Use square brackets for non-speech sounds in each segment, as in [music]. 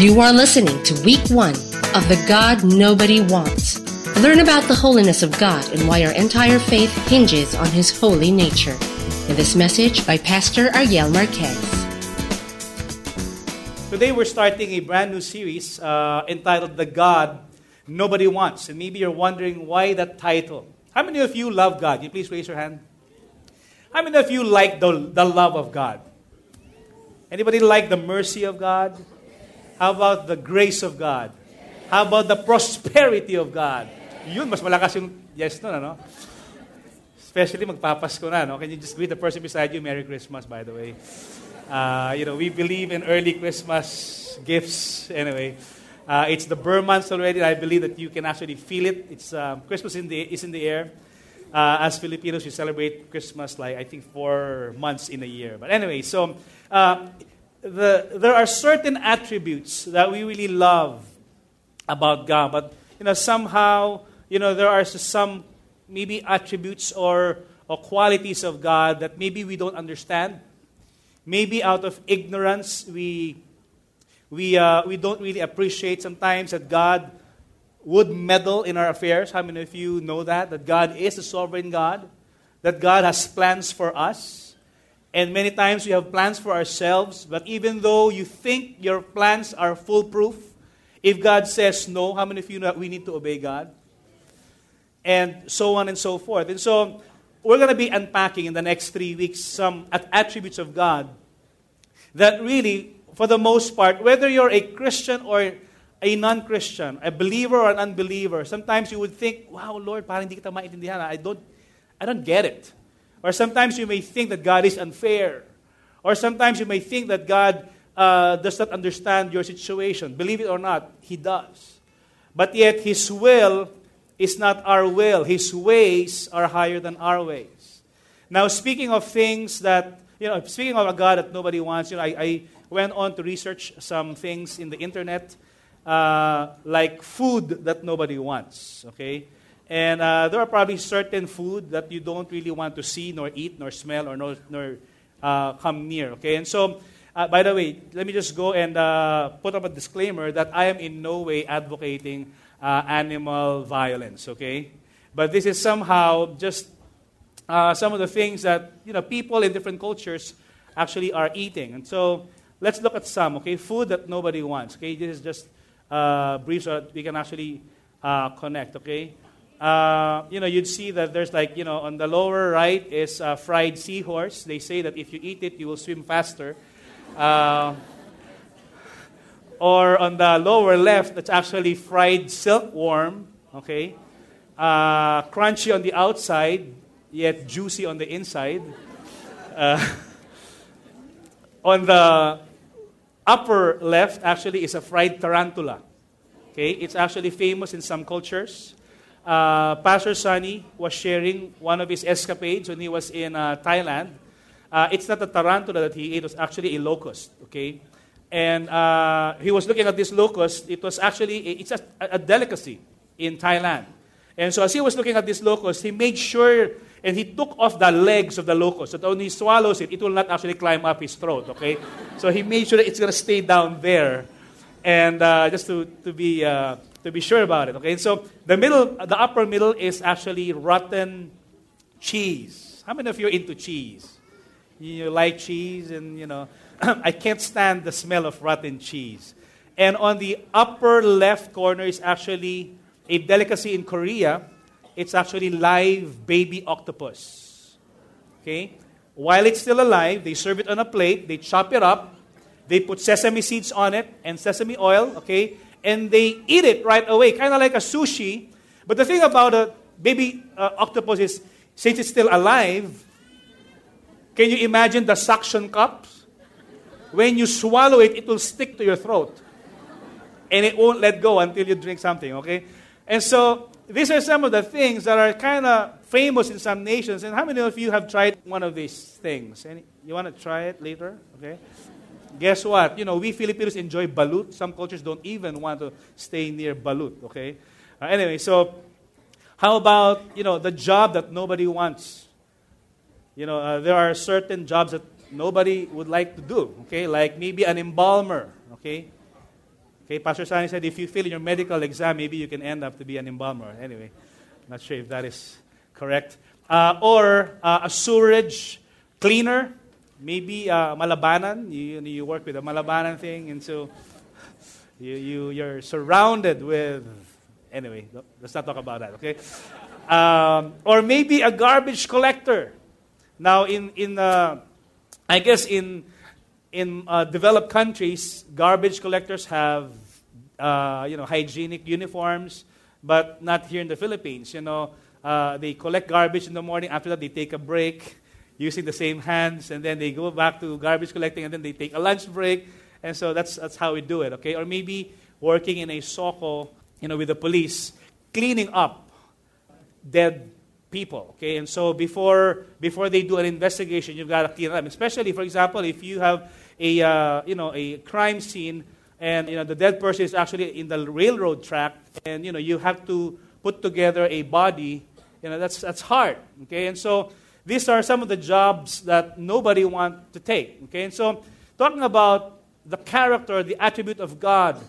You are listening to week one of The God Nobody Wants. Learn about the holiness of God and why our entire faith hinges on His holy nature. In this message by Pastor Ariel Marquez. Today we're starting a brand new series uh, entitled The God Nobody Wants. And maybe you're wondering why that title. How many of you love God? Can you please raise your hand? How many of you like the, the love of God? Anybody like the mercy of God? How about the grace of God? How about the prosperity of God? Yun, mas malakas yung yes no, ano? Especially magpapasko na, no? Can you just greet the person beside you? Merry Christmas, by the way. Uh, you know, we believe in early Christmas gifts. Anyway, uh, it's the Ber months already. I believe that you can actually feel it. It's um, Christmas in the, is in the air. Uh, as Filipinos, we celebrate Christmas like I think four months in a year. But anyway, so uh, the, there are certain attributes that we really love about God, but you know somehow you know there are some maybe attributes or, or qualities of God that maybe we don't understand. Maybe out of ignorance we we uh, we don't really appreciate sometimes that God would meddle in our affairs. How many of you know that that God is a sovereign God, that God has plans for us? And many times we have plans for ourselves, but even though you think your plans are foolproof, if God says no, how many of you know we need to obey God? And so on and so forth. And so we're going to be unpacking in the next three weeks some attributes of God that really, for the most part, whether you're a Christian or a non-Christian, a believer or an unbeliever, sometimes you would think, wow, Lord, parang kita. I don't, I don't get it. Or sometimes you may think that God is unfair. Or sometimes you may think that God uh, does not understand your situation. Believe it or not, He does. But yet, His will is not our will. His ways are higher than our ways. Now, speaking of things that, you know, speaking of a God that nobody wants, you know, I, I went on to research some things in the internet, uh, like food that nobody wants, okay? And uh, there are probably certain food that you don't really want to see, nor eat, nor smell, or nor, nor uh, come near. Okay, and so, uh, by the way, let me just go and uh, put up a disclaimer that I am in no way advocating uh, animal violence. Okay, but this is somehow just uh, some of the things that you know people in different cultures actually are eating. And so, let's look at some. Okay, food that nobody wants. Okay, this is just brief so that we can actually connect. Okay uh, you know, you'd see that there's like, you know, on the lower right is uh, fried seahorse. They say that if you eat it, you will swim faster. Uh, or on the lower left, that's actually fried silkworm, okay? Uh, crunchy on the outside, yet juicy on the inside. Uh, [laughs] on the upper left, actually, is a fried tarantula. Okay, it's actually famous in some cultures uh, Pastor Sunny was sharing one of his escapades when he was in uh, Thailand. Uh, it's not a tarantula that he ate, it was actually a locust, okay? And uh, he was looking at this locust. It was actually, it's a, a delicacy in Thailand. And so as he was looking at this locust, he made sure and he took off the legs of the locust so that when he swallows it, it will not actually climb up his throat, okay? so he made sure that it's going to stay down there. And uh, just to, to be uh, to be sure about it. Okay, so the middle, the upper middle is actually rotten cheese. How many of you are into cheese? You like cheese, and you know, [clears throat] I can't stand the smell of rotten cheese. And on the upper left corner is actually a delicacy in Korea. It's actually live baby octopus. Okay? While it's still alive, they serve it on a plate, they chop it up, they put sesame seeds on it and sesame oil, okay? And they eat it right away, kind of like a sushi. But the thing about a baby uh, octopus is, since it's still alive, can you imagine the suction cups? When you swallow it, it will stick to your throat. And it won't let go until you drink something, okay? And so, these are some of the things that are kind of famous in some nations. And how many of you have tried one of these things? Any, you want to try it later? Okay? Guess what? You know, we Filipinos enjoy balut. Some cultures don't even want to stay near balut, okay? Uh, anyway, so how about, you know, the job that nobody wants? You know, uh, there are certain jobs that nobody would like to do, okay? Like maybe an embalmer, okay? Okay, Pastor Sunny said if you fail in your medical exam, maybe you can end up to be an embalmer. Anyway, not sure if that is correct. Uh, or uh, a sewerage cleaner, maybe uh, malabanan. You, you work with a malabanan thing, and so you, you, you're surrounded with. Anyway, let's not talk about that, okay? Um, or maybe a garbage collector. Now, in, in uh, I guess in, in uh, developed countries, garbage collectors have uh, you know, hygienic uniforms, but not here in the Philippines. You know, uh, they collect garbage in the morning. After that, they take a break using the same hands, and then they go back to garbage collecting, and then they take a lunch break. And so that's, that's how we do it, okay? Or maybe working in a SOCO, you know, with the police, cleaning up dead people, okay? And so before, before they do an investigation, you've got to clean up. Especially, for example, if you have a, uh, you know, a crime scene and, you know, the dead person is actually in the railroad track, and, you know, you have to put together a body, you know, that's, that's hard, okay? And so these are some of the jobs that nobody wants to take, okay? And so talking about the character, the attribute of God,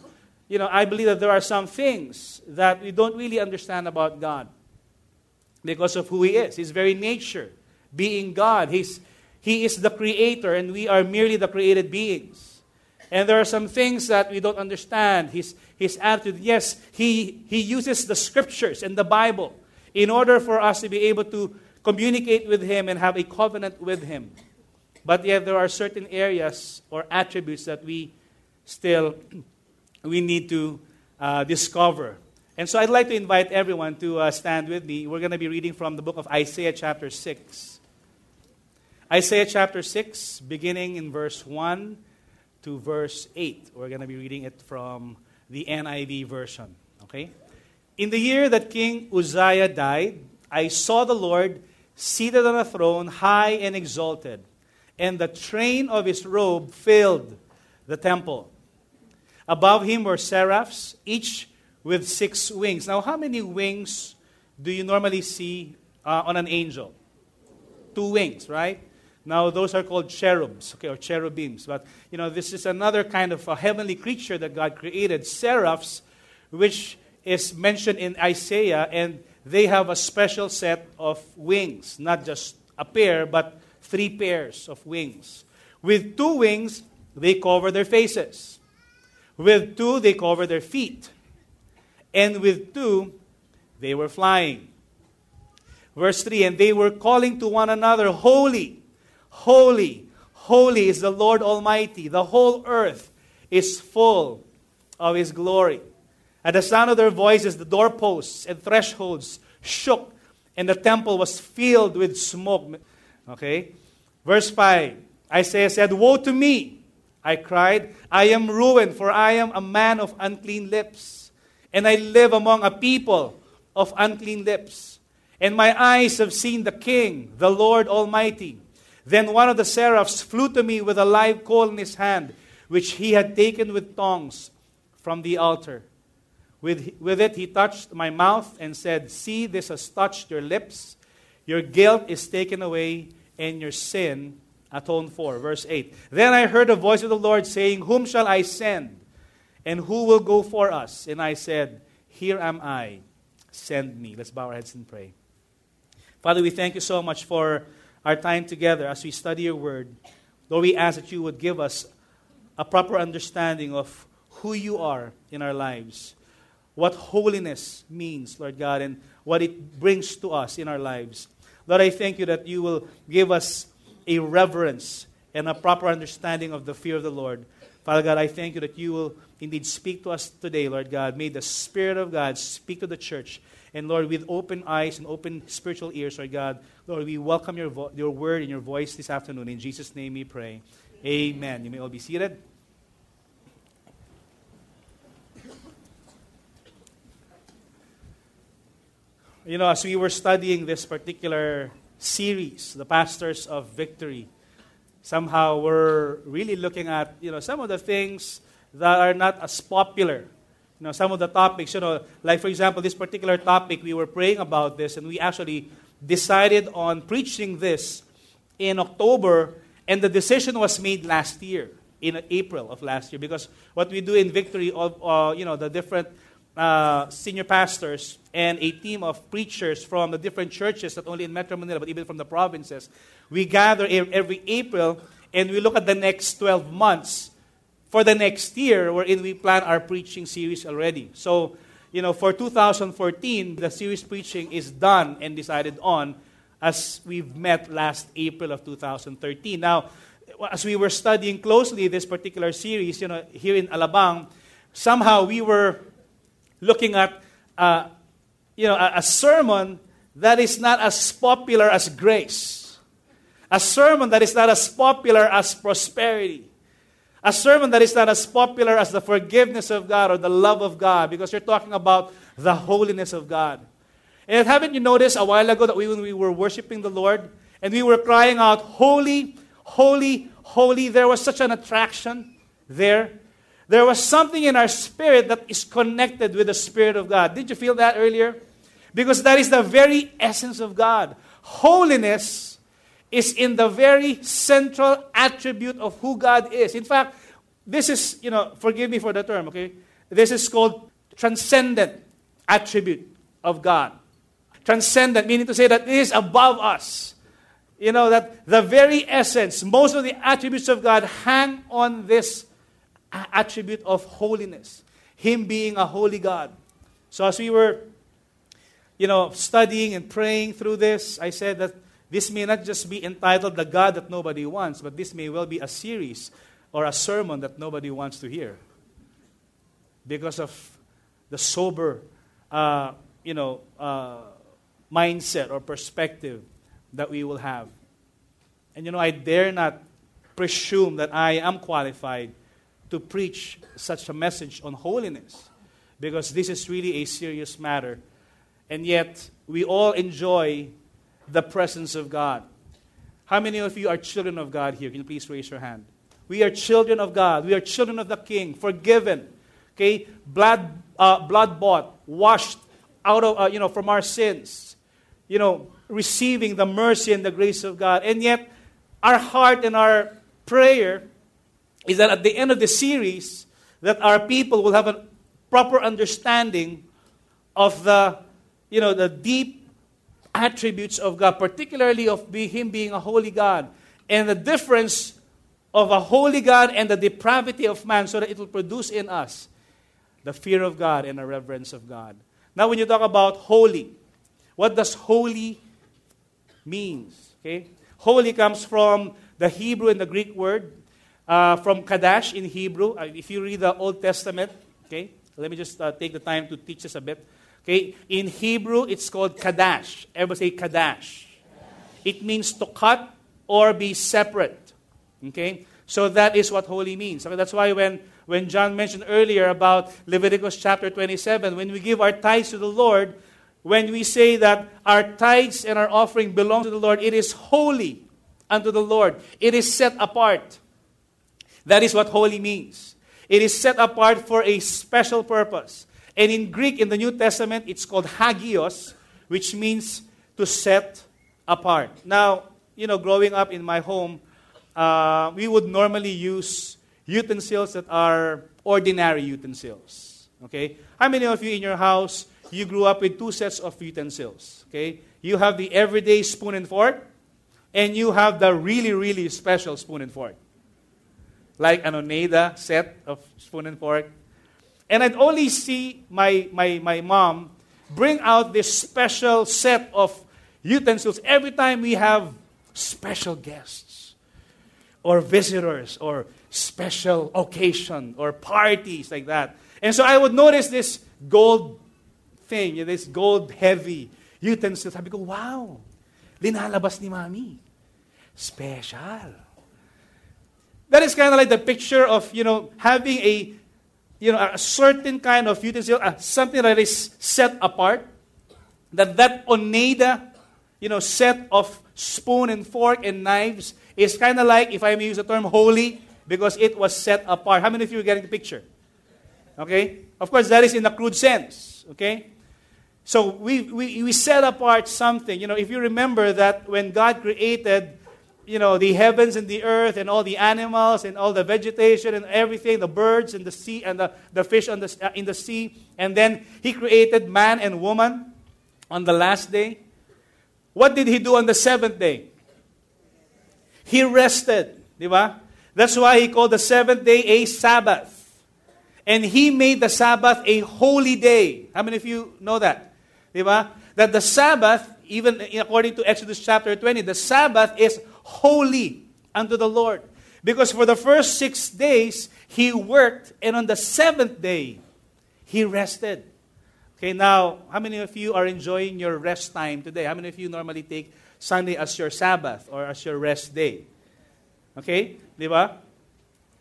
you know, I believe that there are some things that we don't really understand about God because of who He is. His very nature, being God. He's, he is the creator, and we are merely the created beings. And there are some things that we don't understand. His, his attitude, yes, he, he uses the scriptures and the Bible in order for us to be able to communicate with Him and have a covenant with Him. But yet there are certain areas or attributes that we still we need to uh, discover. And so I'd like to invite everyone to uh, stand with me. We're going to be reading from the book of Isaiah chapter 6. Isaiah chapter 6, beginning in verse 1 to verse 8. We're going to be reading it from the NIV version. Okay? In the year that King Uzziah died, I saw the Lord seated on a throne, high and exalted and the train of his robe filled the temple. Above him were seraphs, each with six wings. Now, how many wings do you normally see uh, on an angel? Two wings, right? Now, those are called cherubs, okay, or cherubims. But, you know, this is another kind of a heavenly creature that God created, seraphs, which is mentioned in Isaiah, and they have a special set of wings, not just a pair, but three pairs of wings. With two wings, they cover their faces. With two, they cover their feet. And with two, they were flying. Verse 3 And they were calling to one another, Holy, holy, holy is the Lord Almighty. The whole earth is full of His glory. At the sound of their voices, the doorposts and thresholds shook, and the temple was filled with smoke. Okay? Verse 5 Isaiah said, Woe to me! I cried, I am ruined, for I am a man of unclean lips, and I live among a people of unclean lips. And my eyes have seen the King, the Lord Almighty. Then one of the seraphs flew to me with a live coal in his hand, which he had taken with tongs from the altar. With, with it, he touched my mouth and said, See, this has touched your lips. Your guilt is taken away and your sin atoned for. Verse 8. Then I heard a voice of the Lord saying, Whom shall I send? And who will go for us? And I said, Here am I. Send me. Let's bow our heads and pray. Father, we thank you so much for our time together as we study your word. Lord, we ask that you would give us a proper understanding of who you are in our lives, what holiness means, Lord God, and what it brings to us in our lives. Lord, I thank you that you will give us a reverence and a proper understanding of the fear of the Lord. Father God, I thank you that you will indeed speak to us today, Lord God. May the Spirit of God speak to the church. And Lord, with open eyes and open spiritual ears, Lord God, Lord, we welcome your, vo- your word and your voice this afternoon. In Jesus' name we pray. Amen. You may all be seated. You know, as we were studying this particular series, The Pastors of Victory, somehow we're really looking at, you know, some of the things that are not as popular. You know, some of the topics, you know, like for example, this particular topic, we were praying about this and we actually decided on preaching this in October, and the decision was made last year. in April of last year because what we do in Victory, of, uh, you know, the different uh, senior pastors and a team of preachers from the different churches, not only in Metro Manila, but even from the provinces, we gather every April and we look at the next 12 months for the next year, wherein we plan our preaching series already. So, you know, for 2014, the series preaching is done and decided on as we've met last April of 2013. Now, as we were studying closely this particular series, you know, here in Alabang, somehow we were looking at, uh, you know, a, a sermon that is not as popular as grace, a sermon that is not as popular as prosperity, a sermon that is not as popular as the forgiveness of God or the love of God, because you're talking about the holiness of God. And haven't you noticed a while ago that we, when we were worshiping the Lord and we were crying out, Holy, holy, holy, there was such an attraction there. There was something in our spirit that is connected with the Spirit of God. Did you feel that earlier? Because that is the very essence of God. Holiness is in the very central attribute of who God is. In fact, this is, you know, forgive me for the term, okay? This is called transcendent attribute of God. Transcendent, meaning to say that it is above us. You know, that the very essence, most of the attributes of God hang on this attribute of holiness. Him being a holy God. So as we were, you know, studying and praying through this, I said that this may not just be entitled The God That Nobody Wants, but this may well be a series or a sermon that nobody wants to hear. Because of the sober, uh, you know, uh, mindset or perspective that we will have. And you know, I dare not presume that I am qualified to preach such a message on holiness because this is really a serious matter. And yet, we all enjoy the presence of God. How many of you are children of God here? Can you please raise your hand? We are children of God. We are children of the King, forgiven, okay, blood, uh, blood bought, washed out of, uh, you know, from our sins, you know, receiving the mercy and the grace of God. And yet, our heart and our prayer is that at the end of the series, that our people will have a proper understanding of the, you know, the deep attributes of God, particularly of be, Him being a holy God, and the difference of a holy God and the depravity of man, so that it will produce in us the fear of God and a reverence of God. Now, when you talk about holy, what does holy means? Okay, holy comes from the Hebrew and the Greek word uh, from Kadash in Hebrew. Uh, if you read the Old Testament, okay, let me just uh, take the time to teach us a bit. Okay, in Hebrew, it's called Kadash. Everybody say Kadash. It means to cut or be separate. Okay, so that is what holy means. Okay, that's why when when John mentioned earlier about Leviticus chapter 27, when we give our tithes to the Lord, when we say that our tithes and our offering belong to the Lord, it is holy unto the Lord. It is set apart. That is what holy means. It is set apart for a special purpose. And in Greek, in the New Testament, it's called hagios, which means to set apart. Now, you know, growing up in my home, uh, we would normally use utensils that are ordinary utensils. Okay? How many of you in your house, you grew up with two sets of utensils? Okay? You have the everyday spoon and fork, and you have the really, really special spoon and fork like an Oneida set of spoon and fork. And I'd only see my, my, my mom bring out this special set of utensils every time we have special guests or visitors or special occasion or parties like that. And so I would notice this gold thing, this gold heavy utensils. Sabi ko, wow, linalabas ni mami. Special. That is kind of like the picture of, you know, having a, you know, a certain kind of utensil, uh, something that is set apart. That that Oneida, you know, set of spoon and fork and knives is kind of like, if I may use the term, holy, because it was set apart. How many of you are getting the picture? Okay? Of course, that is in a crude sense. Okay? So we, we, we set apart something. You know, if you remember that when God created you know, the heavens and the earth and all the animals and all the vegetation and everything, the birds and the sea and the, the fish on the, uh, in the sea. And then he created man and woman on the last day. What did he do on the seventh day? He rested. Diba? That's why he called the seventh day a Sabbath. And he made the Sabbath a holy day. How many of you know that? Diba? That the Sabbath, even according to Exodus chapter 20, the Sabbath is holy unto the Lord. Because for the first six days, he worked, and on the seventh day, he rested. Okay, now, how many of you are enjoying your rest time today? How many of you normally take Sunday as your Sabbath or as your rest day? Okay, di ba?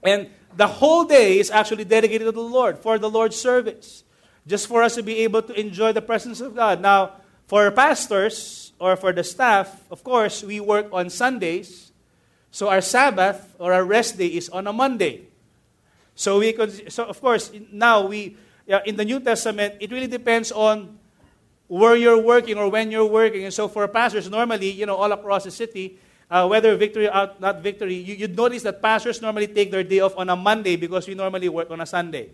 And the whole day is actually dedicated to the Lord for the Lord's service, just for us to be able to enjoy the presence of God. Now, for pastors or for the staff, of course, we work on Sundays, so our Sabbath or our rest day is on a Monday. So we could, so of course, now we in the New Testament, it really depends on where you're working or when you're working. And so for pastors, normally, you know, all across the city, uh, whether victory or not victory, you, you'd notice that pastors normally take their day off on a Monday because we normally work on a Sunday.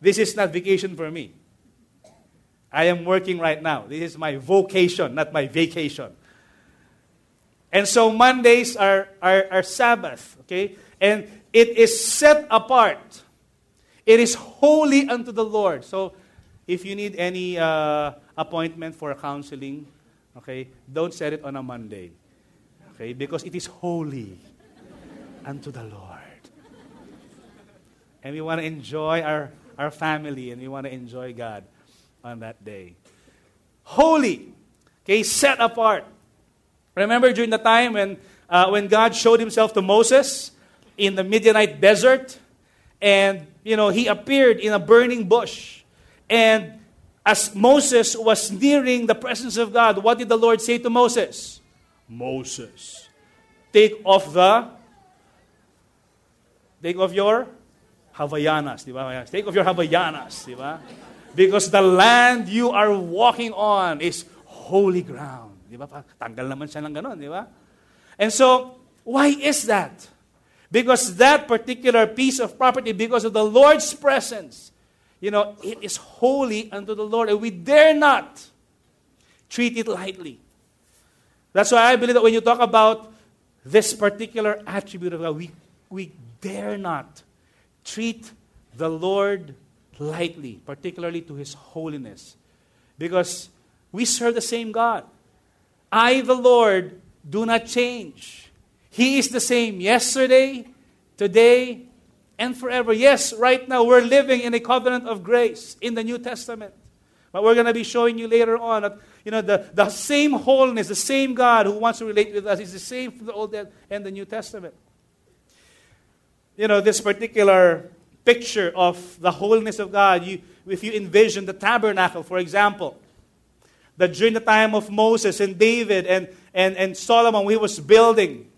This is not vacation for me. I am working right now. This is my vocation, not my vacation. And so Mondays are, are, are Sabbath, okay? And it is set apart. It is holy unto the Lord. So if you need any uh, appointment for counseling, okay, don't set it on a Monday. Okay? Because it is holy unto the Lord. And we want to enjoy our, our family and we want to enjoy God on that day. Holy. Okay, set apart. Remember during the time when, uh, when God showed himself to Moses in the Midianite desert, and you know, he appeared in a burning bush. And as Moses was nearing the presence of God, what did the Lord say to Moses? Moses. Take off the Take off your Havaianas, di ba? Take off your Havaianas, di ba? Because the land you are walking on is holy ground. Di ba? Tanggal naman siya ng ganon, di ba? And so, why is that? Because that particular piece of property, because of the Lord's presence, you know, it is holy unto the Lord, and we dare not treat it lightly. That's why I believe that when you talk about this particular attribute of God, we, we dare not treat the Lord lightly, particularly to His holiness, because we serve the same God. I, the Lord, do not change. He is the same yesterday, today, and forever. Yes, right now we're living in a covenant of grace in the New Testament. But we're going to be showing you later on that you know, the, the same wholeness, the same God who wants to relate with us is the same from the Old and the New Testament. You know, this particular picture of the wholeness of God, you, if you envision the tabernacle, for example, that during the time of Moses and David and, and, and Solomon, we was building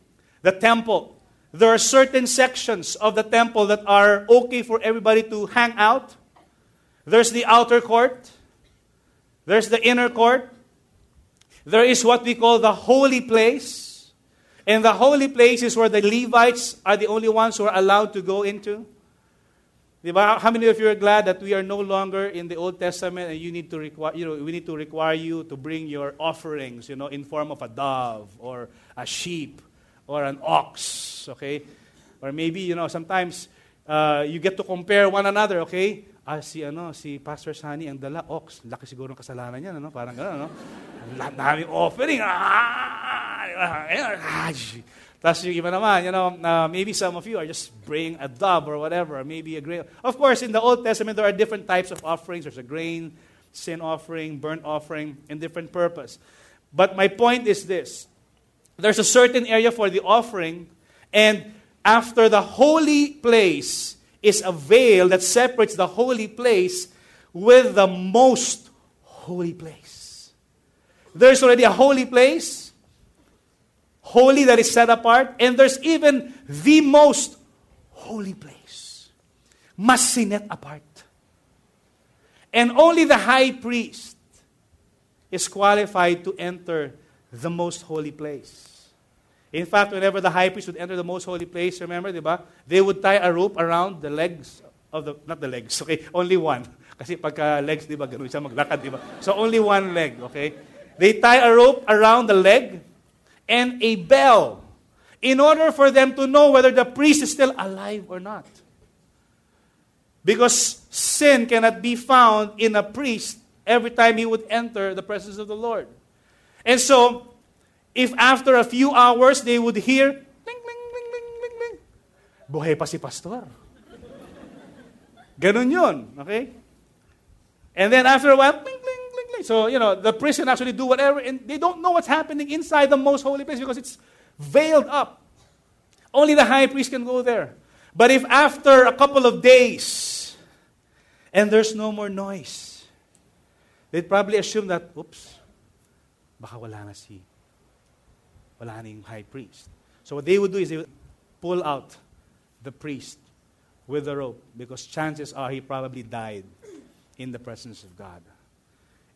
the temple, there are certain sections of the temple that are okay for everybody to hang out. There's the outer court, there's the inner court. There is what we call the holy place. And the holy place is where the Levites are the only ones who are allowed to go into. How many of you are glad that we are no longer in the Old Testament and you need to require, you know, we need to require you to bring your offerings, you know, in form of a dove or a sheep or an ox, okay? Or maybe, you know, sometimes uh, you get to compare one another, okay? ah, si, ano, si Pastor Sunny ang dala, ox. Laki siguro ng kasalanan niya, ano? Parang gano'n, ano? Lahat [laughs] daming offering. Ah, ah, Tapos yung iba naman, you know, uh, maybe some of you are just bringing a dove or whatever, or maybe a grain. Of course, in the Old Testament, there are different types of offerings. There's a grain, sin offering, burnt offering, and different purpose. But my point is this. There's a certain area for the offering, and after the holy place, is a veil that separates the holy place with the most holy place. There's already a holy place, holy that is set apart, and there's even the most holy place, mas sinet apart. And only the high priest is qualified to enter the most holy place. In fact, whenever the high priest would enter the most holy place, remember, di ba? They would tie a rope around the legs of the, not the legs, [laughs] okay? Only one. Kasi pagka legs, di ba, ganun siya maglakad, di ba? So only one leg, okay? They tie a rope around the leg and a bell in order for them to know whether the priest is still alive or not. Because sin cannot be found in a priest every time he would enter the presence of the Lord. And so, if after a few hours they would hear, bling, bling, bling, bling, bling, bling, buhay pa si pastor. Ganun yun, okay? And then after a while, bling. So, you know, the priest can actually do whatever, and they don't know what's happening inside the most holy place because it's veiled up. Only the high priest can go there. But if after a couple of days, and there's no more noise, they'd probably assume that, oops, baka wala na si, wala na yung high priest. So what they would do is they would pull out the priest with the rope because chances are he probably died in the presence of God.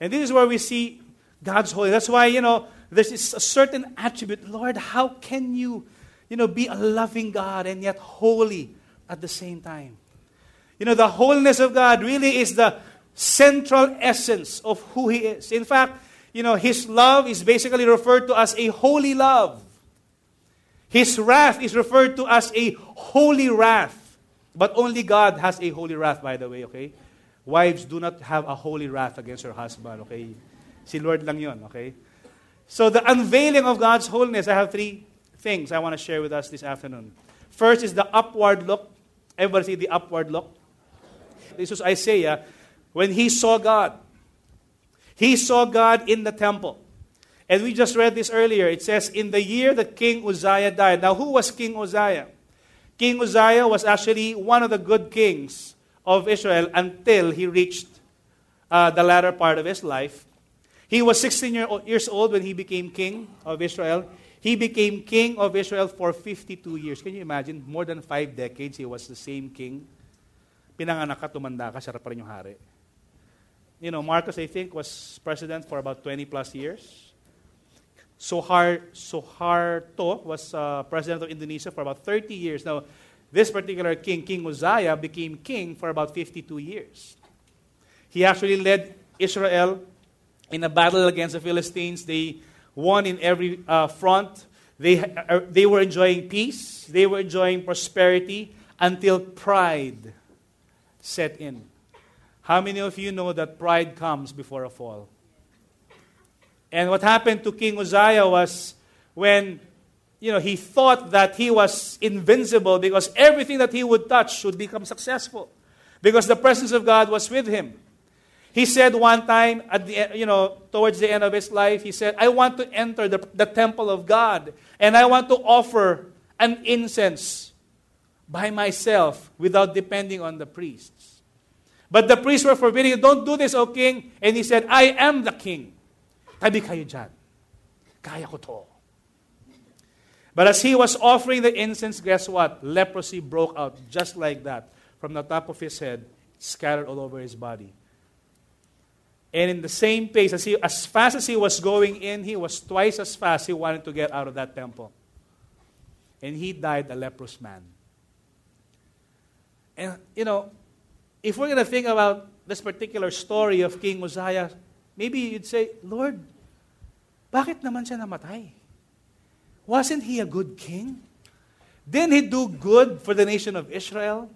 And this is where we see God's holy. That's why, you know, there's a certain attribute. Lord, how can you, you know, be a loving God and yet holy at the same time? You know, the holiness of God really is the central essence of who He is. In fact, you know, His love is basically referred to as a holy love. His wrath is referred to as a holy wrath. But only God has a holy wrath, by the way, okay? Wives do not have a holy wrath against her husband, okay? Si Lord lang yun, okay? So the unveiling of God's holiness, I have three things I want to share with us this afternoon. First is the upward look. Everybody see the upward look? This was Isaiah when he saw God. He saw God in the temple. And we just read this earlier. It says, In the year that King Uzziah died. Now, who was King Uzziah? King Uzziah was actually one of the good kings of Israel until he reached uh, the latter part of his life. He was 16 year, years old when he became king of Israel. He became king of Israel for 52 years. Can you imagine? More than five decades, he was the same king. Pinanganak ka, tumanda ka, siya pa rin yung hari. You know, Marcos, I think, was president for about 20 plus years. Sohar, Suharto was uh, president of Indonesia for about 30 years. Now, this particular king, King Uzziah, became king for about 52 years. He actually led Israel in a battle against the Philistines. They won in every uh, front. They, uh, they were enjoying peace, they were enjoying prosperity until pride set in. How many of you know that pride comes before a fall? And what happened to King Uzziah was when you know, he thought that he was invincible because everything that he would touch would become successful because the presence of God was with him. He said one time, at the, you know, towards the end of his life, he said, I want to enter the, the temple of God and I want to offer an incense by myself without depending on the priests. But the priests were forbidding, don't do this, O king. And he said, I am the king. Tabi kayo dyan. Kaya ko to. But as he was offering the incense, guess what? Leprosy broke out just like that. From the top of his head, scattered all over his body. And in the same pace, as, he, as fast as he was going in, he was twice as fast he wanted to get out of that temple. And he died a leprous man. And, you know, if we're going to think about this particular story of King Uzziah, maybe you'd say, Lord, bakit naman siya namatay? Wasn't he a good king? Didn't he do good for the nation of Israel?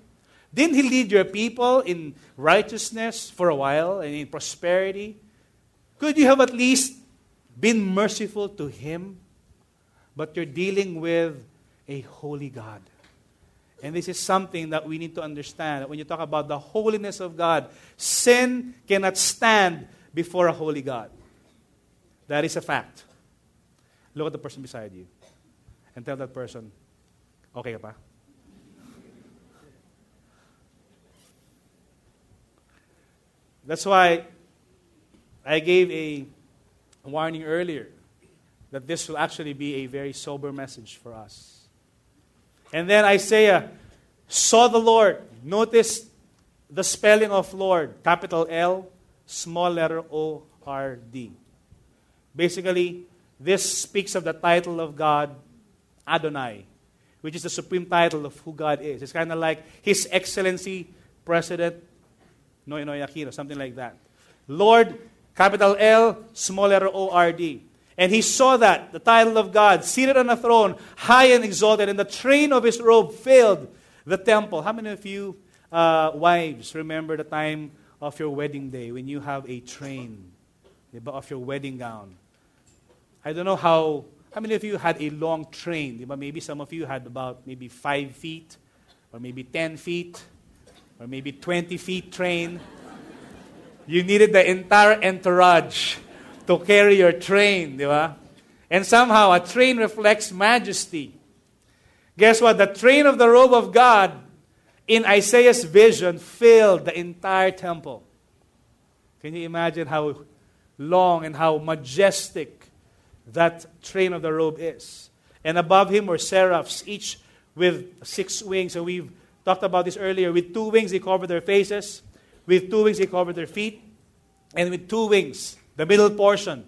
Didn't he lead your people in righteousness for a while and in prosperity? Could you have at least been merciful to him? But you're dealing with a holy God. And this is something that we need to understand. When you talk about the holiness of God, sin cannot stand before a holy God. That is a fact. Look at the person beside you and tell that person, okay ka pa? That's why I gave a warning earlier that this will actually be a very sober message for us. And then Isaiah uh, saw the Lord. Notice the spelling of Lord, capital L, small letter O R D. Basically, this speaks of the title of God Adonai, which is the supreme title of who God is. It's kind of like His Excellency President Noynoy Aquino, something like that. Lord, capital L, small letter O R D. And he saw that, the title of God, seated on a throne, high and exalted, and the train of his robe filled the temple. How many of you uh, wives remember the time of your wedding day when you have a train of your wedding gown? I don't know how, how many of you had a long train? Maybe some of you had about maybe five feet, or maybe 10 feet, or maybe 20 feet train. you needed the entire entourage to carry your train? And somehow a train reflects majesty. Guess what? The train of the robe of God in Isaiah's vision filled the entire temple. Can you imagine how long and how majestic that train of the robe is? And above him were seraphs, each with six wings. And we've talked about this earlier. With two wings, they covered their faces. With two wings, they covered their feet. And with two wings, the middle portion,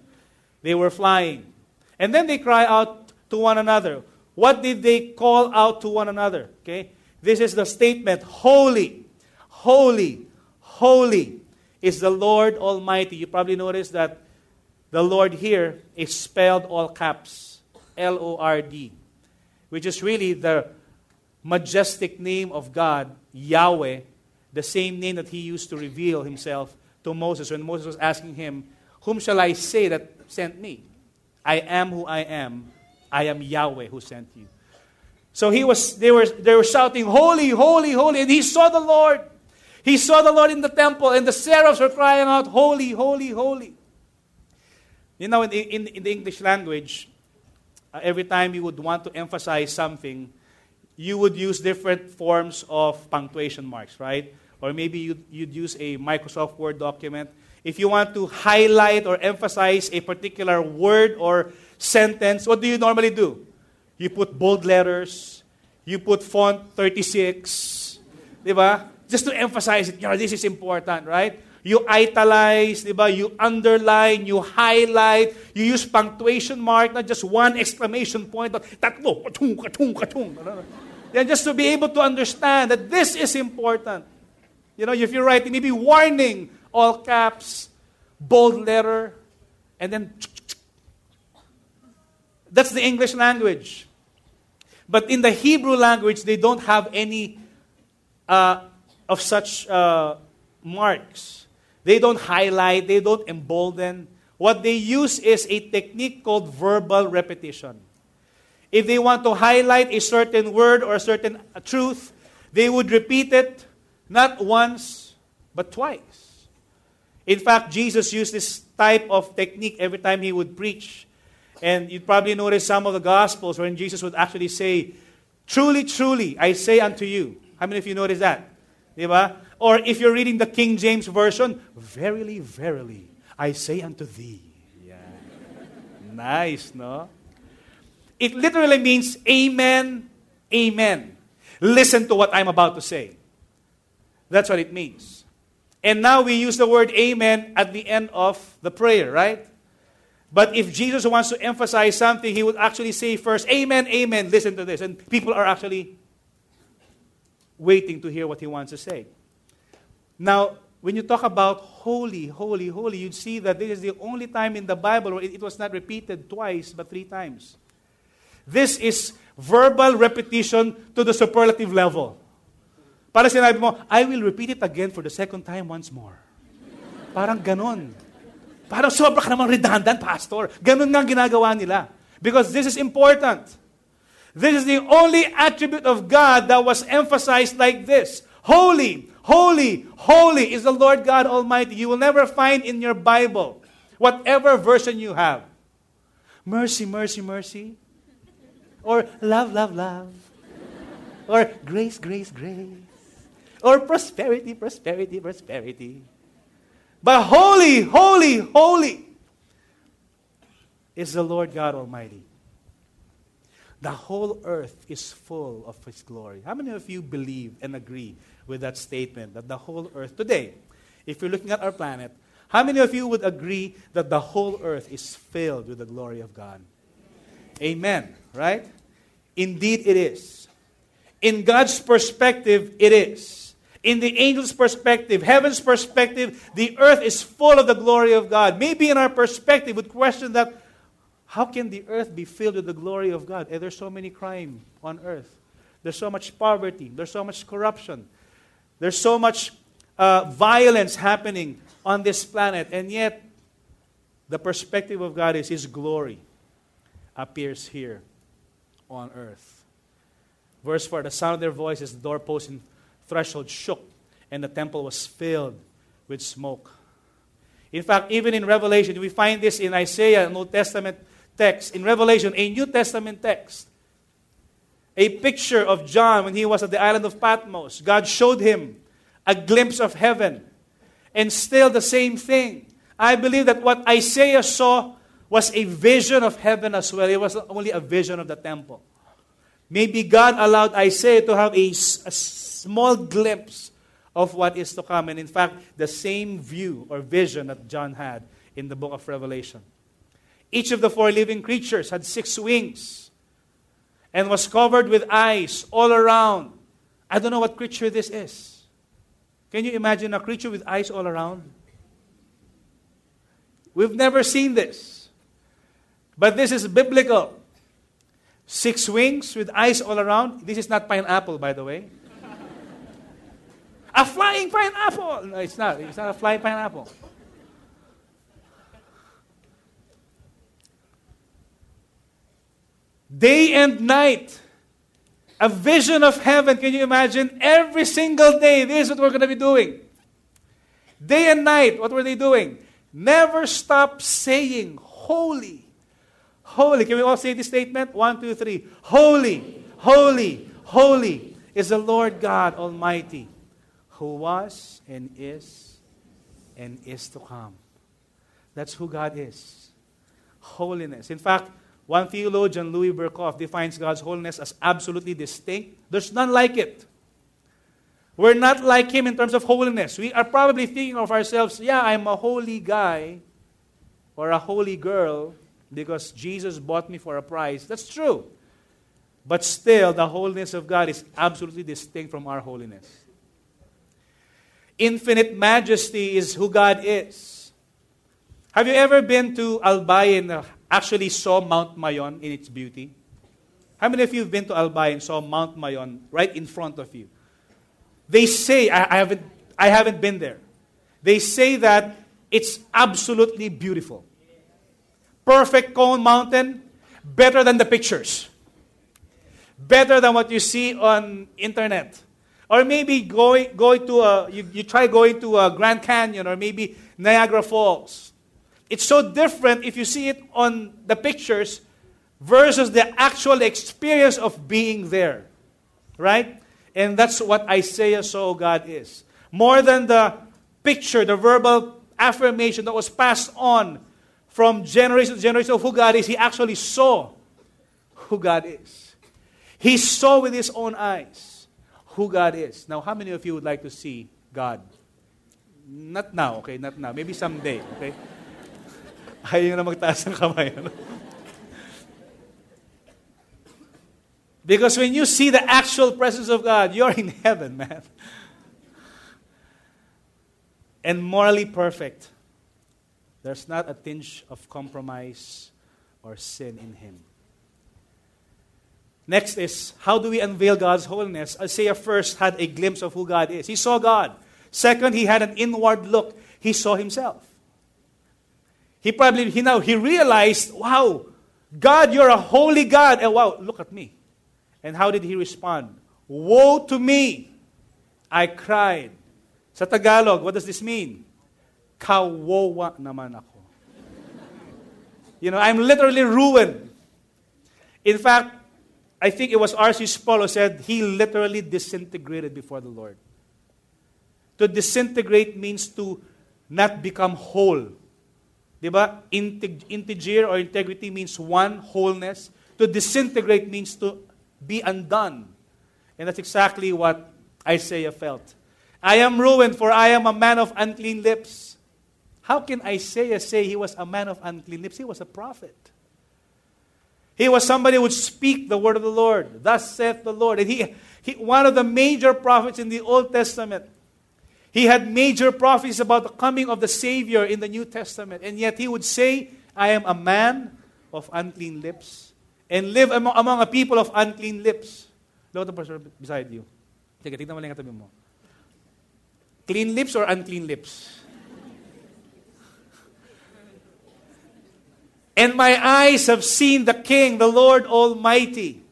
they were flying. And then they cry out to one another. What did they call out to one another? Okay? This is the statement Holy, holy, holy is the Lord Almighty. You probably noticed that the Lord here is spelled all caps L O R D, which is really the majestic name of God, Yahweh, the same name that he used to reveal himself to Moses when Moses was asking him, Whom shall I say that sent me? I am who I am. I am Yahweh who sent you. So he was, they, were, they were shouting, Holy, holy, holy. And he saw the Lord. He saw the Lord in the temple, and the seraphs were crying out, Holy, holy, holy. You know, in, in, in the English language, uh, every time you would want to emphasize something, you would use different forms of punctuation marks, right? Or maybe you'd, you'd use a Microsoft Word document if you want to highlight or emphasize a particular word or sentence, what do you normally do? You put bold letters, you put font 36, di ba? Just to emphasize it, you know, this is important, right? You italize, di ba? You underline, you highlight, you use punctuation mark, not just one exclamation point, but tatlo, katung, katung, katung. Then just to be able to understand that this is important. You know, if you're writing maybe warning, all caps, bold letter, and then that's the English language. But in the Hebrew language, they don't have any uh, of such uh, marks. They don't highlight, they don't embolden. What they use is a technique called verbal repetition. If they want to highlight a certain word or a certain truth, they would repeat it not once, but twice. In fact, Jesus used this type of technique every time he would preach. And you'd probably notice some of the Gospels when Jesus would actually say, Truly, truly, I say unto you. How many of you notice that? Or if you're reading the King James Version, Verily, verily, I say unto thee. Yeah. nice, no? It literally means Amen, Amen. Listen to what I'm about to say. That's what it means. And now we use the word amen at the end of the prayer, right? But if Jesus wants to emphasize something, he would actually say first, Amen, Amen, listen to this. And people are actually waiting to hear what he wants to say. Now, when you talk about holy, holy, holy, you'd see that this is the only time in the Bible where it, it was not repeated twice, but three times. This is verbal repetition to the superlative level. Para sinabi mo, I will repeat it again for the second time once more. Parang ganon. Parang sobra ka namang redundant, pastor. Ganon nga ginagawa nila. Because this is important. This is the only attribute of God that was emphasized like this. Holy, holy, holy is the Lord God Almighty. You will never find in your Bible, whatever version you have, mercy, mercy, mercy, or love, love, love, or grace, grace, grace. Or prosperity, prosperity, prosperity. But holy, holy, holy is the Lord God Almighty. The whole earth is full of His glory. How many of you believe and agree with that statement that the whole earth today, if you're looking at our planet, how many of you would agree that the whole earth is filled with the glory of God? Amen, right? Indeed, it is. In God's perspective, it is. In the angel's perspective, heaven's perspective, the earth is full of the glory of God. Maybe in our perspective, we would question that how can the earth be filled with the glory of God? And there's so many crime on earth. There's so much poverty. There's so much corruption. There's so much uh, violence happening on this planet. And yet, the perspective of God is His glory appears here on earth. Verse 4 The sound of their voices, the doorpost and threshold shook, and the temple was filled with smoke. In fact, even in Revelation, we find this in Isaiah, Old Testament text. In Revelation, a New Testament text. A picture of John when he was at the island of Patmos. God showed him a glimpse of heaven. And still the same thing. I believe that what Isaiah saw was a vision of heaven as well. It was only a vision of the temple. Maybe God allowed Isaiah to have a, a small glimpse of what is to come. And in fact, the same view or vision that John had in the book of Revelation. Each of the four living creatures had six wings and was covered with eyes all around. I don't know what creature this is. Can you imagine a creature with eyes all around? We've never seen this. But this is biblical. Six wings with eyes all around. This is not pineapple, by the way. [laughs] a flying pineapple! No, it's not. It's not a flying pineapple. Day and night. A vision of heaven. Can you imagine? Every single day, this is what we're going to be doing. Day and night, what were they doing? Never stop saying, Holy, holy. Can we all say this statement? One, two, three. Holy, holy, holy is the Lord God Almighty, who was and is and is to come. That's who God is. Holiness. In fact, one theologian, Louis Berkhof, defines God's holiness as absolutely distinct. There's none like it. We're not like Him in terms of holiness. We are probably thinking of ourselves, yeah, I'm a holy guy or a holy girl because Jesus bought me for a price. That's true. But still, the holiness of God is absolutely distinct from our holiness. Infinite majesty is who God is. Have you ever been to Albay and actually saw Mount Mayon in its beauty? How many of you have been to Albay and saw Mount Mayon right in front of you? They say, I, I, haven't, I haven't been there. They say that it's absolutely beautiful. Perfect cone mountain, better than the pictures. Better than what you see on internet. Or maybe going, going to a, you, you try going to a Grand Canyon or maybe Niagara Falls. It's so different if you see it on the pictures versus the actual experience of being there. Right? And that's what Isaiah saw God is. More than the picture, the verbal affirmation that was passed on from generation to generation of who God is, he actually saw who God is. He saw with his own eyes who God is. Now, how many of you would like to see God? Not now, okay? Not now. Maybe someday, okay? Ayaw na magtaas ng kamay. Because when you see the actual presence of God, you're in heaven, man. And morally perfect. There's not a tinge of compromise or sin in him. Next is how do we unveil God's holiness? Isaiah first had a glimpse of who God is. He saw God. Second, he had an inward look. He saw himself. He probably he now he realized, wow, God, you're a holy God. And wow, look at me. And how did he respond? Woe to me! I cried. Sa Tagalog, what does this mean? Kawawa naman ako. You know, I'm literally ruined. In fact, I think it was R.C. Sproul who said he literally disintegrated before the Lord. To disintegrate means to not become whole. Diba? Integer or integrity means one, wholeness. To disintegrate means to be undone. And that's exactly what Isaiah felt. I am ruined, for I am a man of unclean lips. How can Isaiah say he was a man of unclean lips? He was a prophet. He was somebody who would speak the word of the Lord. Thus saith the Lord. And he, he, one of the major prophets in the Old Testament. He had major prophecies about the coming of the Savior in the New Testament. And yet he would say, I am a man of unclean lips and live among, among a people of unclean lips. Look at the person beside you. Sige, tignan mo lang yung mo. Clean lips or unclean lips? and my eyes have seen the King, the Lord Almighty.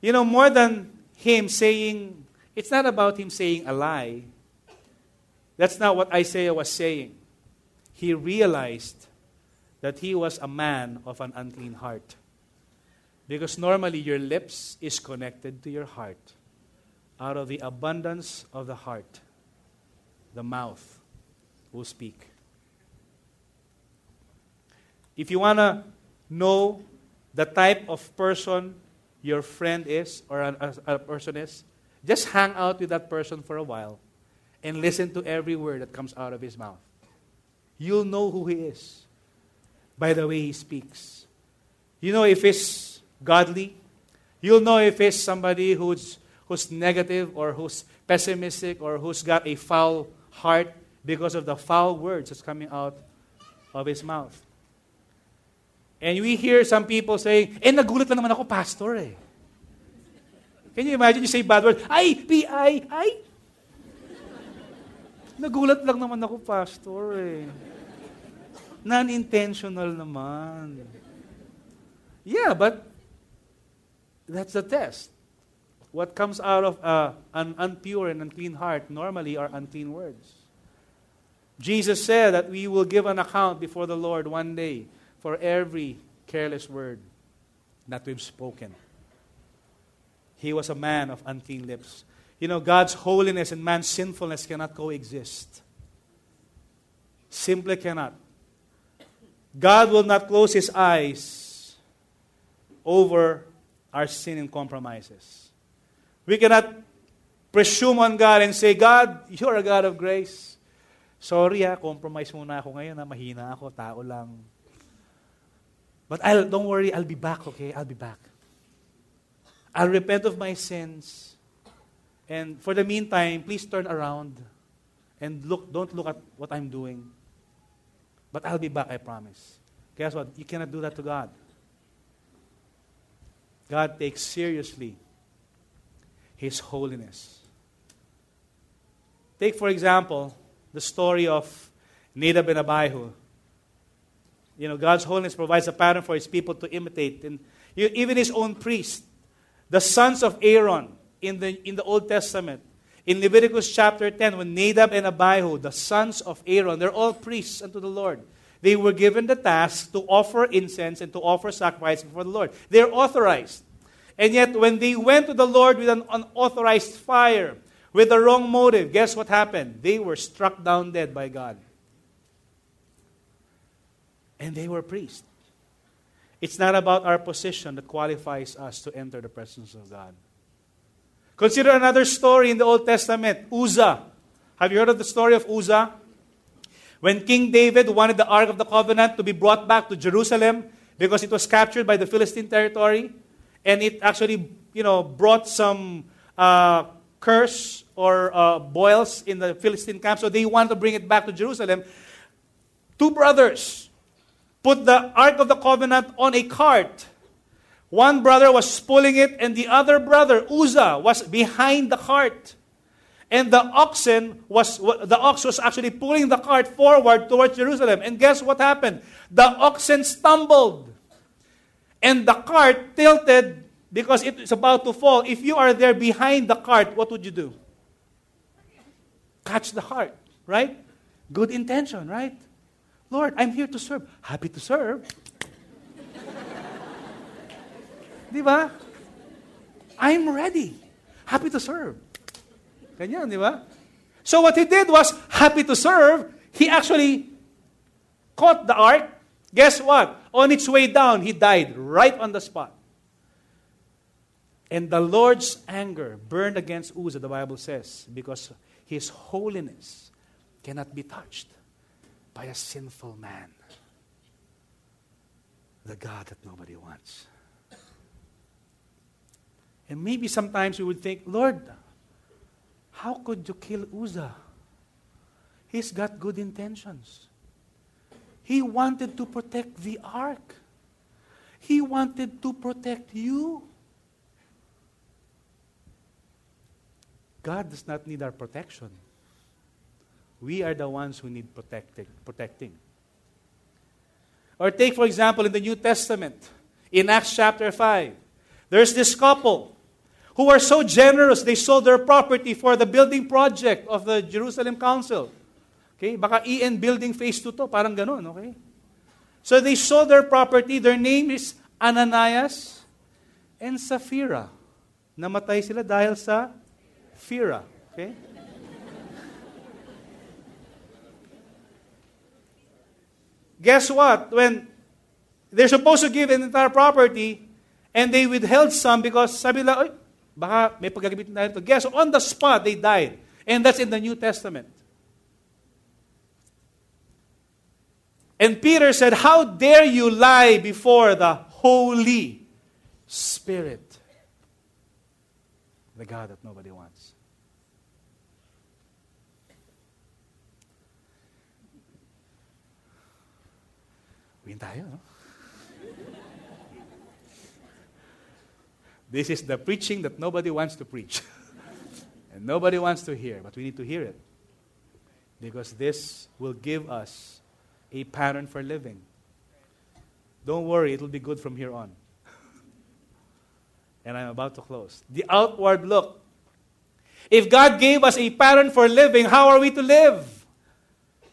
You know, more than him saying, it's not about him saying a lie. That's not what Isaiah was saying. He realized that he was a man of an unclean heart. Because normally your lips is connected to your heart. Out of the abundance of the heart, the mouth will speak. If you want to know the type of person your friend is or a, a, a person is, just hang out with that person for a while and listen to every word that comes out of his mouth. You'll know who he is by the way he speaks. You know if he's godly. You'll know if he's somebody who's, who's negative or who's pessimistic or who's got a foul heart because of the foul words that's coming out of his mouth. And we hear some people saying, eh, nagulat lang naman ako, pastor eh. Can you imagine you say bad words? Ay, P-I, ay. Nagulat lang naman ako, pastor eh. Non-intentional naman. Yeah, but that's the test. What comes out of uh, an unpure and unclean heart normally are unclean words. Jesus said that we will give an account before the Lord one day for every careless word that we've spoken. He was a man of unclean lips. You know, God's holiness and man's sinfulness cannot coexist. Simply cannot. God will not close his eyes over our sin and compromises. We cannot presume on God and say, God, you're a God of grace. Sorry ha, compromise muna ako ngayon na mahina ako, tao lang. But I'll, don't worry, I'll be back, okay? I'll be back. I'll repent of my sins. And for the meantime, please turn around and look, don't look at what I'm doing. But I'll be back, I promise. Guess what? You cannot do that to God. God takes seriously His holiness. Take, for example, the story of Nadab and Abihu. You know, God's holiness provides a pattern for His people to imitate. And even His own priest, the sons of Aaron in the, in the Old Testament, in Leviticus chapter 10, when Nadab and Abihu, the sons of Aaron, they're all priests unto the Lord. They were given the task to offer incense and to offer sacrifice before the Lord. They're authorized. And yet, when they went to the Lord with an unauthorized fire, with the wrong motive, guess what happened? They were struck down dead by God. And they were priests. It's not about our position that qualifies us to enter the presence of God. Consider another story in the Old Testament Uzzah. Have you heard of the story of Uzzah? When King David wanted the Ark of the Covenant to be brought back to Jerusalem because it was captured by the Philistine territory, and it actually, you know, brought some uh, curse or uh, boils in the Philistine camp, so they wanted to bring it back to Jerusalem. Two brothers put the Ark of the Covenant on a cart. One brother was pulling it, and the other brother, Uzzah, was behind the cart and the oxen was the ox was actually pulling the cart forward towards Jerusalem. And guess what happened? The oxen stumbled. And the cart tilted because it is about to fall. If you are there behind the cart, what would you do? Catch the cart, right? Good intention, right? Lord, I'm here to serve. Happy to serve. Di ba? I'm ready. Happy to serve. Ganyan, di ba? So what he did was, happy to serve, he actually caught the ark. Guess what? On its way down, he died right on the spot. And the Lord's anger burned against Uzzah, the Bible says, because his holiness cannot be touched by a sinful man. the God that nobody wants. And maybe sometimes we would think, Lord, how could you kill Uzzah? He's got good intentions. He wanted to protect the ark. He wanted to protect you. God does not need our protection. We are the ones who need protecting. protecting. Or take, for example, in the New Testament, in Acts chapter 5, there's this couple who are so generous, they sold their property for the building project of the Jerusalem Council. Okay? Baka EN Building Phase 2 to, parang ganun, okay? So they sold their property. Their name is Ananias and Sapphira. Namatay sila dahil sa Fira. Okay? Guess what? When they're supposed to give an entire property, and they withheld some because sabi nila, baka may paggagamitin tayo ito. Guess, on the spot, they died. And that's in the New Testament. And Peter said, How dare you lie before the Holy Spirit? The God that nobody wants. Tayo, no? This is the preaching that nobody wants to preach. [laughs] and nobody wants to hear, but we need to hear it. Because this will give us a pattern for living. Don't worry, it will be good from here on. [laughs] and I'm about to close. The outward look. If God gave us a pattern for living, how are we to live?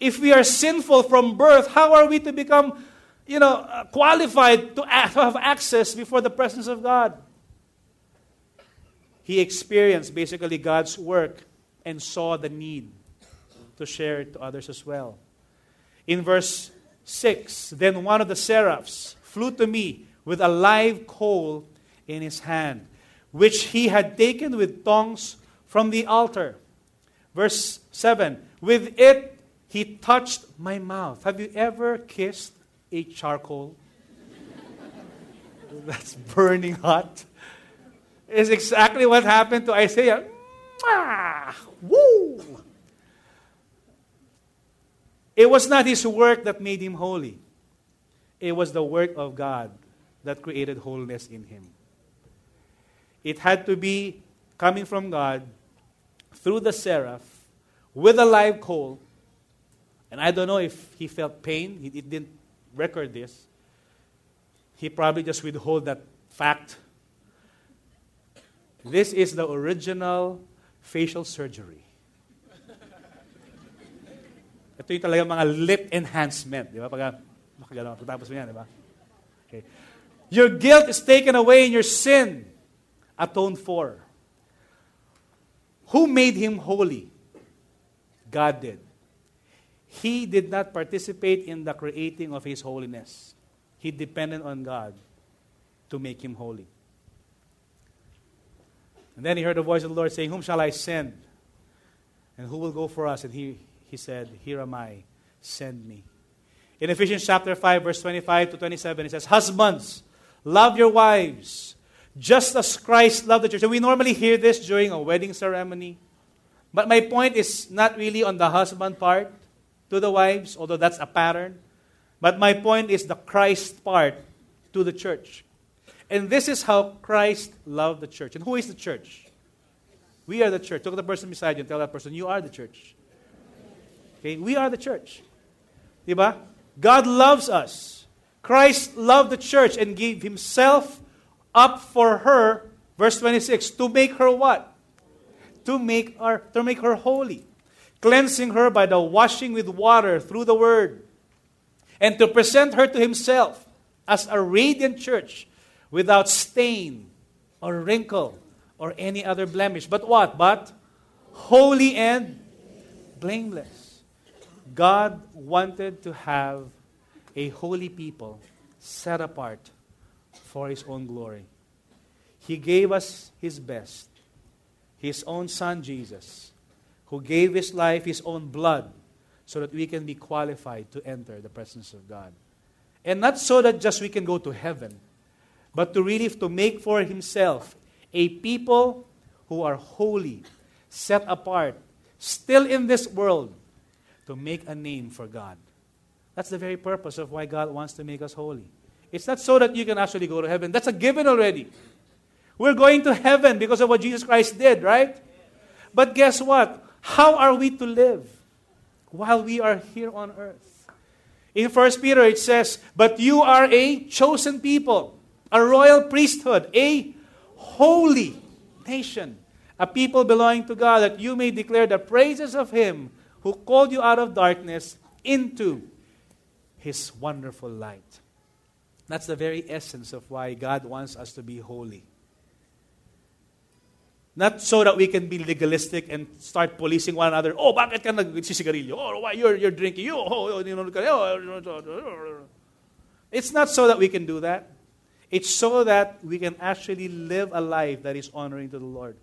If we are sinful from birth, how are we to become, you know, uh, qualified to have access before the presence of God? He experienced basically God's work and saw the need to share it to others as well. In verse 6, then one of the seraphs flew to me with a live coal in his hand, which he had taken with tongs from the altar. Verse 7, with it he touched my mouth. Have you ever kissed a charcoal [laughs] that's burning hot? Is exactly what happened to Isaiah. Woo! It was not his work that made him holy, it was the work of God that created wholeness in him. It had to be coming from God through the seraph with a live coal. And I don't know if he felt pain, he didn't record this. He probably just withhold that fact. This is the original facial surgery. Ito yung talaga mga lip enhancement. Di ba? Pag makagano, pagtapos mo yan, di ba? Okay. Your guilt is taken away and your sin atoned for. Who made him holy? God did. He did not participate in the creating of his holiness. He depended on God to make him holy. And then he heard the voice of the Lord saying, Whom shall I send? And who will go for us? And he he said, Here am I, send me. In Ephesians chapter 5, verse 25 to 27, it says, Husbands, love your wives, just as Christ loved the church. And we normally hear this during a wedding ceremony. But my point is not really on the husband part to the wives, although that's a pattern. But my point is the Christ part to the church. And this is how Christ loved the church. And who is the church? We are the church. Look at the person beside you and tell that person, You are the church. Okay? We are the church. Diba? God loves us. Christ loved the church and gave himself up for her, verse 26, to make her what? To make her, to make her holy, cleansing her by the washing with water through the word, and to present her to himself as a radiant church without stain or wrinkle or any other blemish. But what? But holy and blameless. God wanted to have a holy people set apart for His own glory. He gave us His best, His own Son Jesus, who gave His life, His own blood, so that we can be qualified to enter the presence of God. And not so that just we can go to heaven, but to really to make for himself a people who are holy, set apart, still in this world, to make a name for God. That's the very purpose of why God wants to make us holy. It's not so that you can actually go to heaven. That's a given already. We're going to heaven because of what Jesus Christ did, right? But guess what? How are we to live while we are here on earth? In 1 Peter it says, But you are a chosen people, a royal priesthood, a holy nation, a people belonging to God, that you may declare the praises of Him who called you out of darkness into His wonderful light. That's the very essence of why God wants us to be holy. Not so that we can be legalistic and start policing one another. Oh, bakit ka nagsisigarilyo? Oh, why you're, you're drinking? You, oh, oh, you know, oh, oh, oh. It's not so that we can do that. It's so that we can actually live a life that is honoring to the Lord.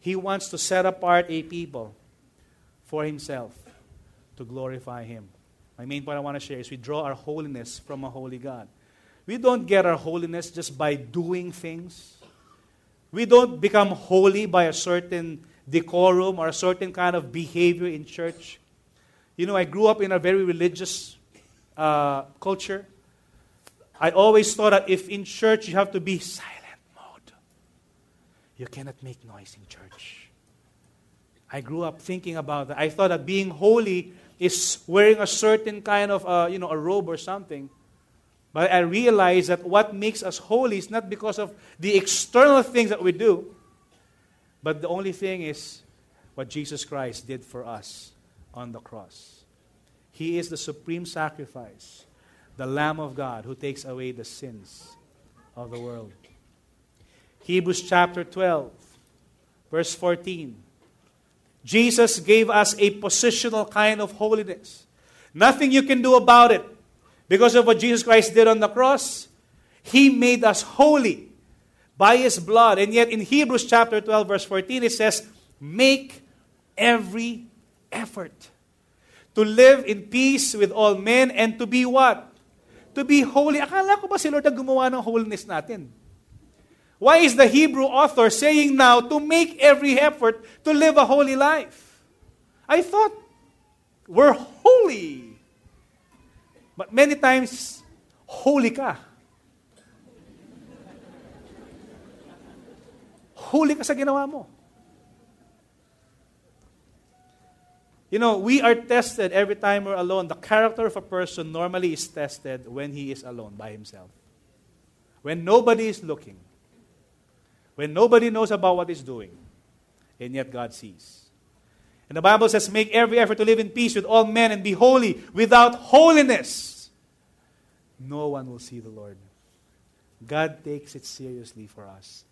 He wants to set apart a people for Himself to glorify Him. My main point I want to share is we draw our holiness from a holy God. We don't get our holiness just by doing things. We don't become holy by a certain decorum or a certain kind of behavior in church. You know, I grew up in a very religious uh, culture. I always thought that if in church you have to be silent mode, you cannot make noise in church. I grew up thinking about that. I thought that being holy is wearing a certain kind of, uh, you know, a robe or something. But I realize that what makes us holy is not because of the external things that we do, but the only thing is what Jesus Christ did for us on the cross. He is the supreme sacrifice, the Lamb of God who takes away the sins of the world. Hebrews chapter 12, verse 14. Jesus gave us a positional kind of holiness. Nothing you can do about it. Because of what Jesus Christ did on the cross, He made us holy by His blood. And yet in Hebrews chapter 12, verse 14, it says, Make every effort to live in peace with all men and to be what? To be holy. Akala ko ba si Lord ang gumawa ng holiness natin? Why is the Hebrew author saying now to make every effort to live a holy life? I thought we're holy. But many times, holy ka. Holy ka sa ginawa mo. You know, we are tested every time we're alone. The character of a person normally is tested when he is alone by himself. When nobody is looking. When nobody knows about what he's doing. And yet God sees. And the Bible says, Make every effort to live in peace with all men and be holy. Without holiness, no one will see the Lord. God takes it seriously for us.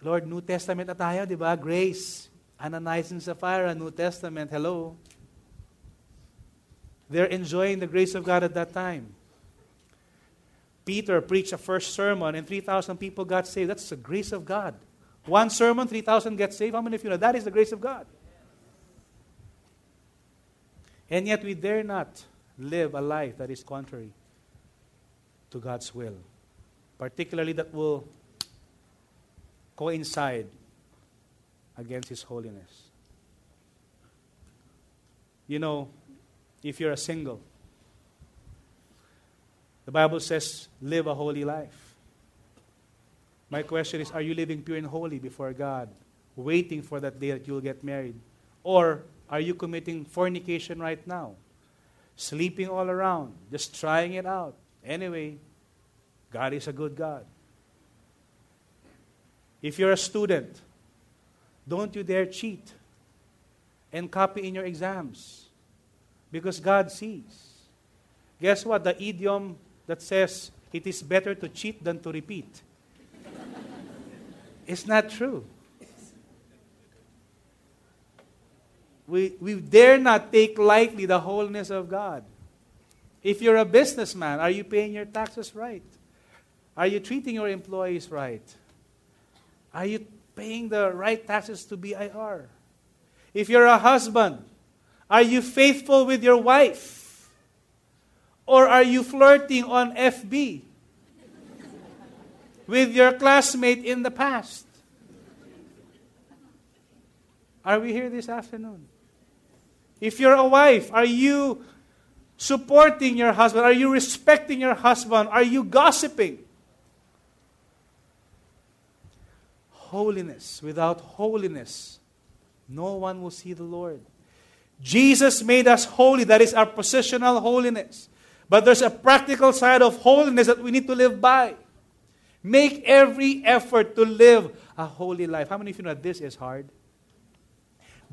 Lord, New Testament na tayo, di ba? Grace. Ananias and Sapphira, New Testament. Hello. They're enjoying the grace of God at that time. Peter preached a first sermon and 3,000 people got saved. That's the grace of God. One sermon, 3,000 get saved. How many of you know that is the grace of God? And yet we dare not live a life that is contrary to God's will, particularly that will coincide against His holiness. You know, if you're a single, the Bible says, live a holy life. My question is, are you living pure and holy before God, waiting for that day that you'll get married? Or are you committing fornication right now? Sleeping all around, just trying it out. Anyway, God is a good God. If you're a student, don't you dare cheat and copy in your exams because God sees. Guess what? The idiom that says it is better to cheat than to repeat. [laughs] it's not true. We, we dare not take lightly the wholeness of God. If you're a businessman, are you paying your taxes right? Are you treating your employees right? Are you paying the right taxes to BIR? If you're a husband, are you faithful with your wife? Or are you flirting on FB with your classmate in the past? Are we here this afternoon? If you're a wife, are you supporting your husband? Are you respecting your husband? Are you gossiping? Holiness. Without holiness, no one will see the Lord. Jesus made us holy. That is our positional holiness. But there's a practical side of holiness that we need to live by. Make every effort to live a holy life. How many of you know this is hard?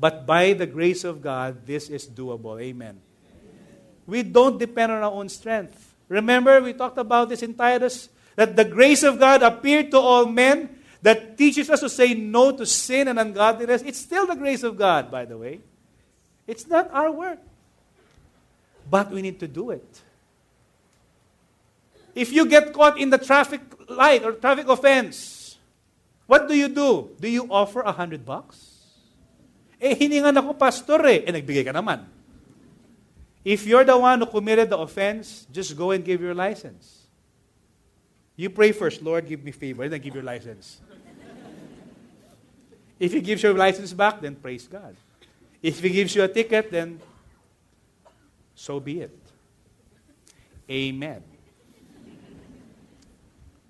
But by the grace of God, this is doable. Amen. We don't depend on our own strength. Remember, we talked about this in Titus that the grace of God appeared to all men that teaches us to say no to sin and ungodliness. It's still the grace of God, by the way. It's not our work. But we need to do it. If you get caught in the traffic light or traffic offense, what do you do? Do you offer a hundred bucks? Eh, hiningan ako, pastor eh. Eh, nagbigay ka naman. If you're the one who committed the offense, just go and give your license. You pray first, Lord, give me favor, and then give your license. if He gives your license back, then praise God. If He gives you a ticket, then so be it. Amen.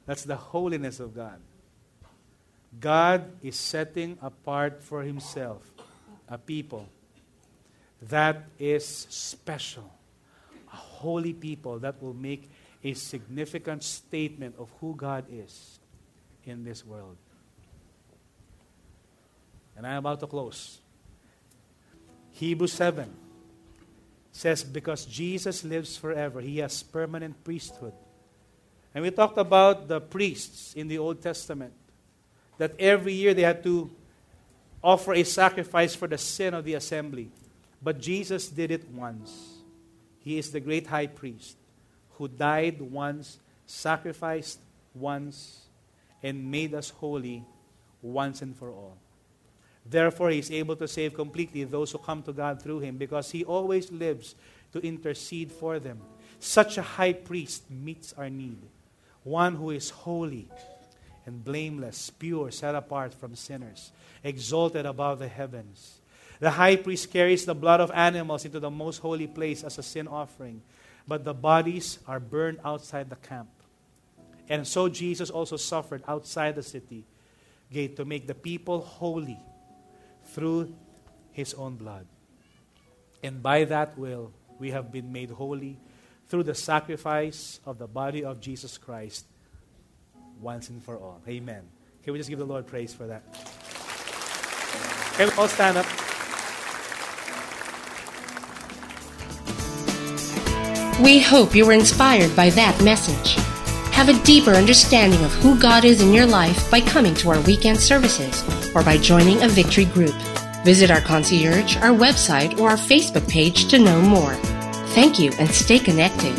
That's the holiness of God. God is setting apart for Himself a people that is special, a holy people that will make a significant statement of who God is in this world. And I'm about to close. Hebrews 7 says, Because Jesus lives forever, he has permanent priesthood. And we talked about the priests in the Old Testament, that every year they had to offer a sacrifice for the sin of the assembly. But Jesus did it once. He is the great high priest who died once, sacrificed once, and made us holy once and for all. Therefore, he is able to save completely those who come to God through him because he always lives to intercede for them. Such a high priest meets our need. One who is holy and blameless, pure, set apart from sinners, exalted above the heavens. The high priest carries the blood of animals into the most holy place as a sin offering, but the bodies are burned outside the camp. And so Jesus also suffered outside the city gate to make the people holy through his own blood. And by that will, we have been made holy through the sacrifice of the body of Jesus Christ once and for all. Amen. Can we just give the Lord praise for that? Can we all stand up? We hope you were inspired by that message. Have a deeper understanding of who God is in your life by coming to our weekend services or by joining a victory group. Visit our concierge, our website, or our Facebook page to know more. Thank you and stay connected.